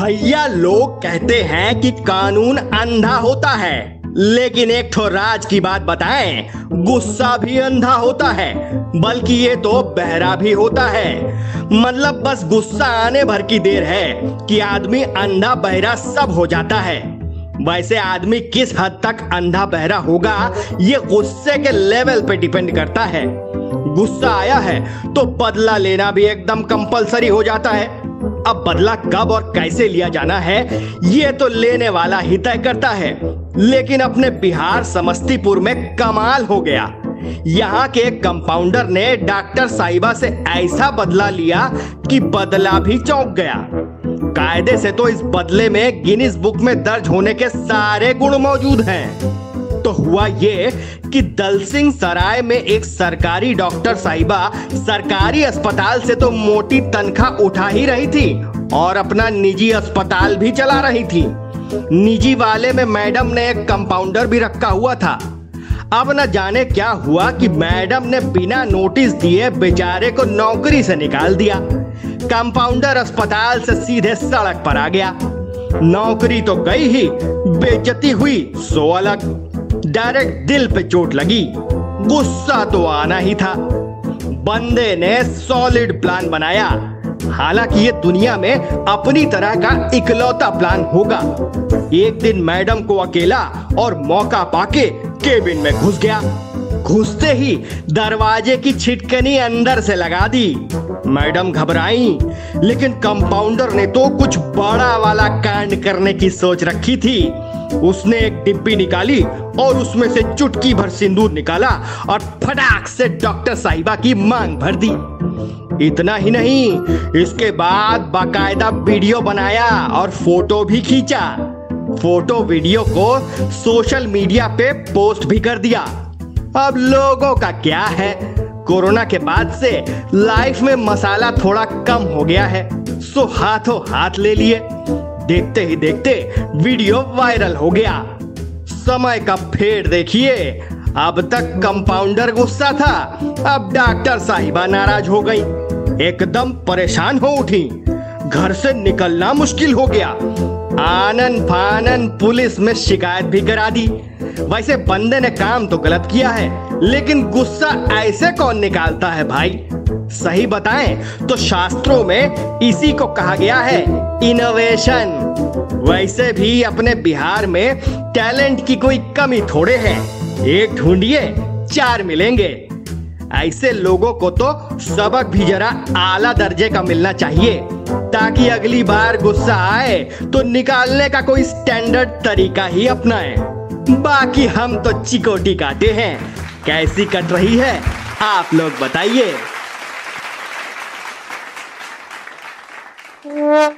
भैया लोग कहते हैं कि कानून अंधा होता है। लेकिन एक ठो राज की बात बताएँ, गुस्सा भी अंधा होता है, बल्कि ये तो बहरा भी होता है। मतलब बस गुस्सा आने भर की देर है कि आदमी अंधा बहरा सब हो जाता है। वैसे आदमी किस हद तक अंधा बहरा होगा, ये गुस्से के लेवल पे डिपेंड करता है। गुस्सा आया है तो बदला लेना भी एकदम कंपलसरी हो जाता है। अब बदला कब और कैसे लिया जाना है, ये तो लेने वाला ही तय करता है। लेकिन अपने बिहार समस्तीपुर में कमाल हो गया। यहाँ के कंपाउंडर ने डॉक्टर साहिबा से ऐसा बदला लिया कि बदला भी चौंक गया। कायदे से तो इस बदले में गिनीज बुक में दर्ज होने के सारे गुण मौजूद हैं। तो हुआ ये कि दल सिंह सराय में एक सरकारी डॉक्टर साहिबा सरकारी अस्पताल से तो मोटी तनख्वाह उठा ही रही थी और अपना निजी अस्पताल भी चला रही थी। निजी वाले में मैडम ने एक कंपाउंडर भी रखा हुआ था। अब न जाने क्या हुआ कि मैडम ने बिना नोटिस दिए बेचारे को नौकरी से निकाल दिया। कंपाउंडर अस्पताल से सीधे सड़क पर आ गया। नौकरी तो गई ही, बेचती हुई, सो अलग। डायरेक्ट दिल पे चोट लगी। गुस्सा तो आना ही था। बंदे ने सॉलिड प्लान बनाया। हालाँकि ये दुनिया में अपनी तरह का इकलौता प्लान होगा। एक दिन मैडम को अकेला और मौका पाके केबिन में घुस गया। घुसते ही दरवाजे की छिटकनी अंदर से लगा दी। मैडम घबराई, लेकिन कंपाउंडर ने तो कुछ बड़ा वाला कांड करने की सोच रखी थी। उसने एक डिब्बी निकाली और उसमें से चुटकी भर सिंदूर निकाला और फटाक से डॉक्टर साहिबा की मांग भर दी। इतना ही नहीं, इसके बाद बाकायदा वीडियो बनाया और फ़ोटो भी खींचा। फ़ोटो वीडियो को सोशल मीडिया पे पोस्ट भी कर दिया। अब लोगों का क्या है? कोरोना के बाद से लाइफ में मसाला थोड़ा कम हो गया है, सो हाथों हाथ ले लिए। देखते ही देखते वीडियो वायरल हो गया। समय का फेर देखिए। अब तक कंपाउंडर गुस्सा था। अब डॉक्टर साहिबा नाराज़ हो गई। एकदम परेशान हो उठी। घर से निकलना मुश्किल हो गया। आनन फानन पुलिस में शिकायत भी करा दी। वैसे बंदे ने काम तो गलत किया है, लेकिन गुस्सा ऐसे कौन निकालता है भाई? सही बताएँ तो शास्त्रों में इसी को कहा गया है इनोवेशन वैसे भी अपने बिहार में टैलेंट की कोई कमी थोड़े है। एक ढूंढिए, चार मिलेंगे। ऐसे लोगों को तो सबक भी जरा आला दर्जे का मिलना चाहिए, ताकि अगली बार गुस्सा आए तो निकालने का कोई स्टैंडर्ड तरीका ही अपनाए। बाकी हम तो चिकोटी काटे हैं। कैसी कट रही है, आप लोग बताइए। Yeah.